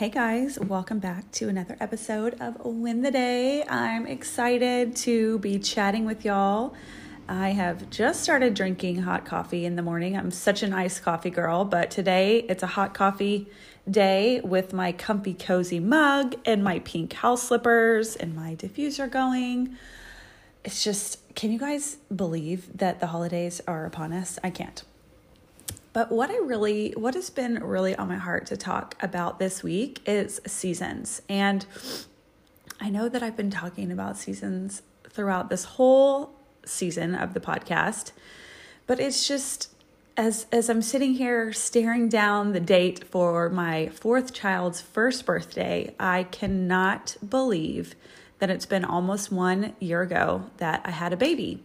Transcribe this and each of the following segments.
Hey guys, welcome back to another episode of Win the Day. I'm excited to be chatting with y'all. I have just started drinking hot coffee in the morning. I'm such an iced coffee girl, but today it's a hot coffee day with my comfy, cozy mug and my pink house slippers and my diffuser going. It's just, can you guys believe that the holidays are upon us? I can't. But what I really, what has been really on my heart to talk about this week is seasons. And I know that I've been talking about seasons throughout this whole season of the podcast, but it's just as as I'm sitting here staring down the date for my fourth child's first birthday, I cannot believe that it's been almost 1 year ago that I had a baby.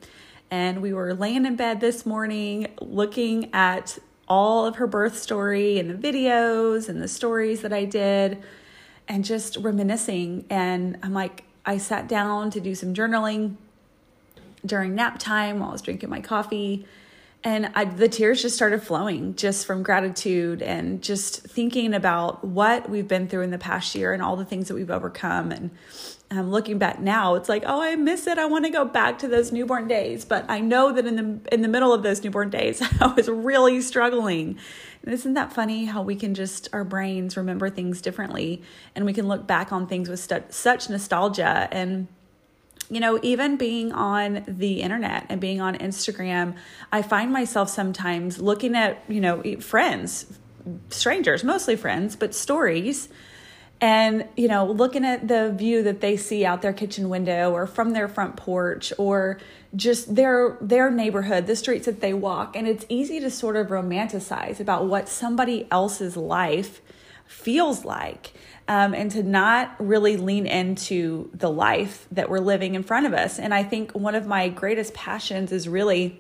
And we were laying in bed this morning looking at all of her birth story and the videos and the stories that I did and just reminiscing. And I'm like, I sat down to do some journaling during nap time while I was drinking my coffee. And I, the tears just started flowing just from gratitude and just thinking about what we've been through in the past year and all the things that we've overcome. And um, looking back now, it's like, oh, I miss it. I want to go back to those newborn days. But I know that in the in the middle of those newborn days, I was really struggling. And isn't that funny how we can just our brains remember things differently, and we can look back on things with such nostalgia and you know, even being on the internet and being on Instagram, I find myself sometimes looking at, you know, friends, strangers, mostly friends, but stories and you know looking at the view that they see out their kitchen window or from their front porch or just their their neighborhood the streets that they walk and it's easy to sort of romanticize about what somebody else's life feels like um, and to not really lean into the life that we're living in front of us and i think one of my greatest passions is really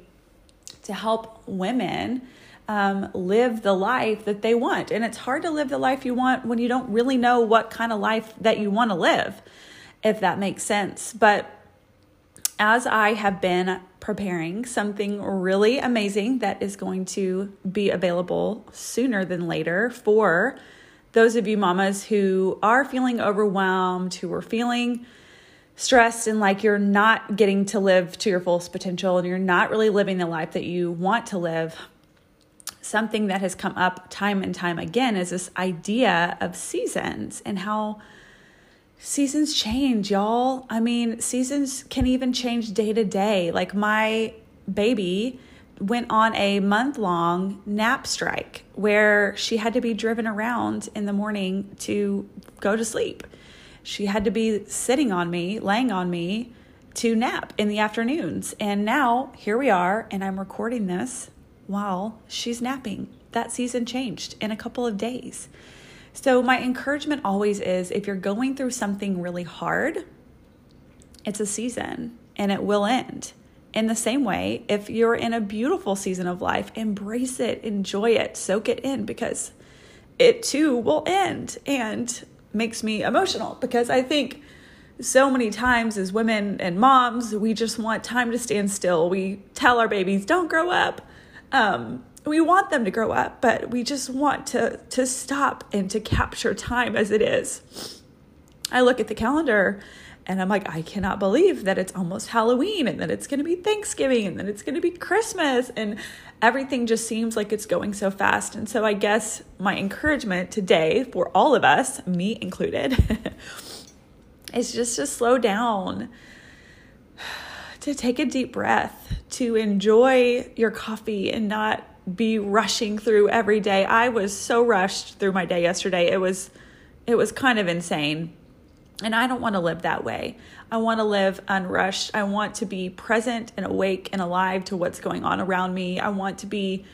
to help women um, live the life that they want. And it's hard to live the life you want when you don't really know what kind of life that you want to live, if that makes sense. But as I have been preparing something really amazing that is going to be available sooner than later for those of you mamas who are feeling overwhelmed, who are feeling stressed and like you're not getting to live to your fullest potential and you're not really living the life that you want to live something that has come up time and time again is this idea of seasons and how seasons change, y'all. I mean, seasons can even change day to day. Like my baby went on a month long nap strike where she had to be driven around in the morning to go to sleep. She had to be sitting on me, laying on me to nap in the afternoons. And now here we are, and I'm recording this while she's napping. That season changed in a couple of days. So, my encouragement always is if you're going through something really hard, it's a season and it will end. In the same way, if you're in a beautiful season of life, embrace it, enjoy it, soak it in because it too will end and makes me emotional because I think so many times as women and moms, we just want time to stand still. We tell our babies, don't grow up. Um, we want them to grow up, but we just want to to stop and to capture time as it is. I look at the calendar and I'm like, I cannot believe that it's almost Halloween and that it's going to be Thanksgiving and that it's going to be Christmas and everything just seems like it's going so fast. And so I guess my encouragement today for all of us, me included, is just to slow down to take a deep breath, to enjoy your coffee and not be rushing through every day. I was so rushed through my day yesterday. It was it was kind of insane. And I don't want to live that way. I want to live unrushed. I want to be present and awake and alive to what's going on around me. I want to be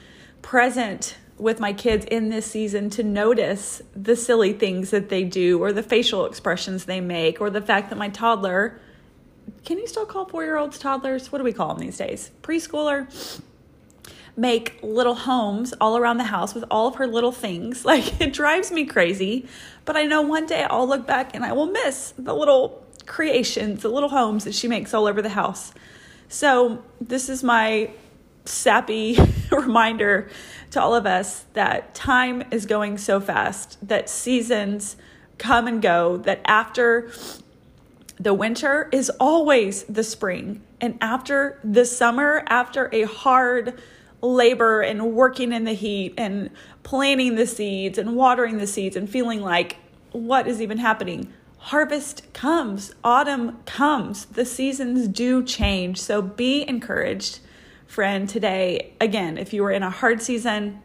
present with my kids in this season to notice the silly things that they do or the facial expressions they make or the fact that my toddler can you still call four year olds toddlers? What do we call them these days? Preschooler? Make little homes all around the house with all of her little things. Like it drives me crazy. But I know one day I'll look back and I will miss the little creations, the little homes that she makes all over the house. So this is my sappy reminder to all of us that time is going so fast, that seasons come and go, that after the winter is always the spring. And after the summer, after a hard labor and working in the heat and planting the seeds and watering the seeds and feeling like, what is even happening? Harvest comes, autumn comes, the seasons do change. So be encouraged, friend, today. Again, if you were in a hard season,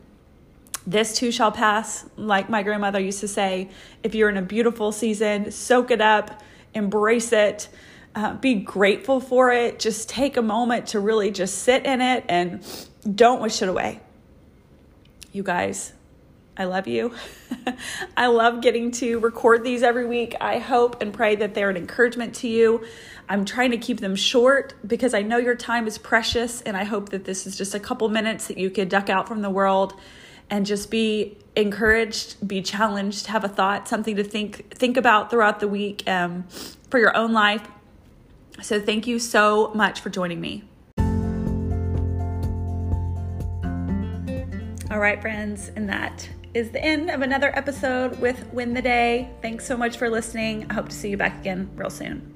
this too shall pass, like my grandmother used to say. If you're in a beautiful season, soak it up, embrace it, uh, be grateful for it. Just take a moment to really just sit in it and don't wish it away. You guys, I love you. I love getting to record these every week. I hope and pray that they're an encouragement to you. I'm trying to keep them short because I know your time is precious, and I hope that this is just a couple minutes that you could duck out from the world and just be encouraged, be challenged, have a thought, something to think think about throughout the week um, for your own life. So thank you so much for joining me. All right, friends, and that is the end of another episode with Win the Day. Thanks so much for listening. I hope to see you back again real soon.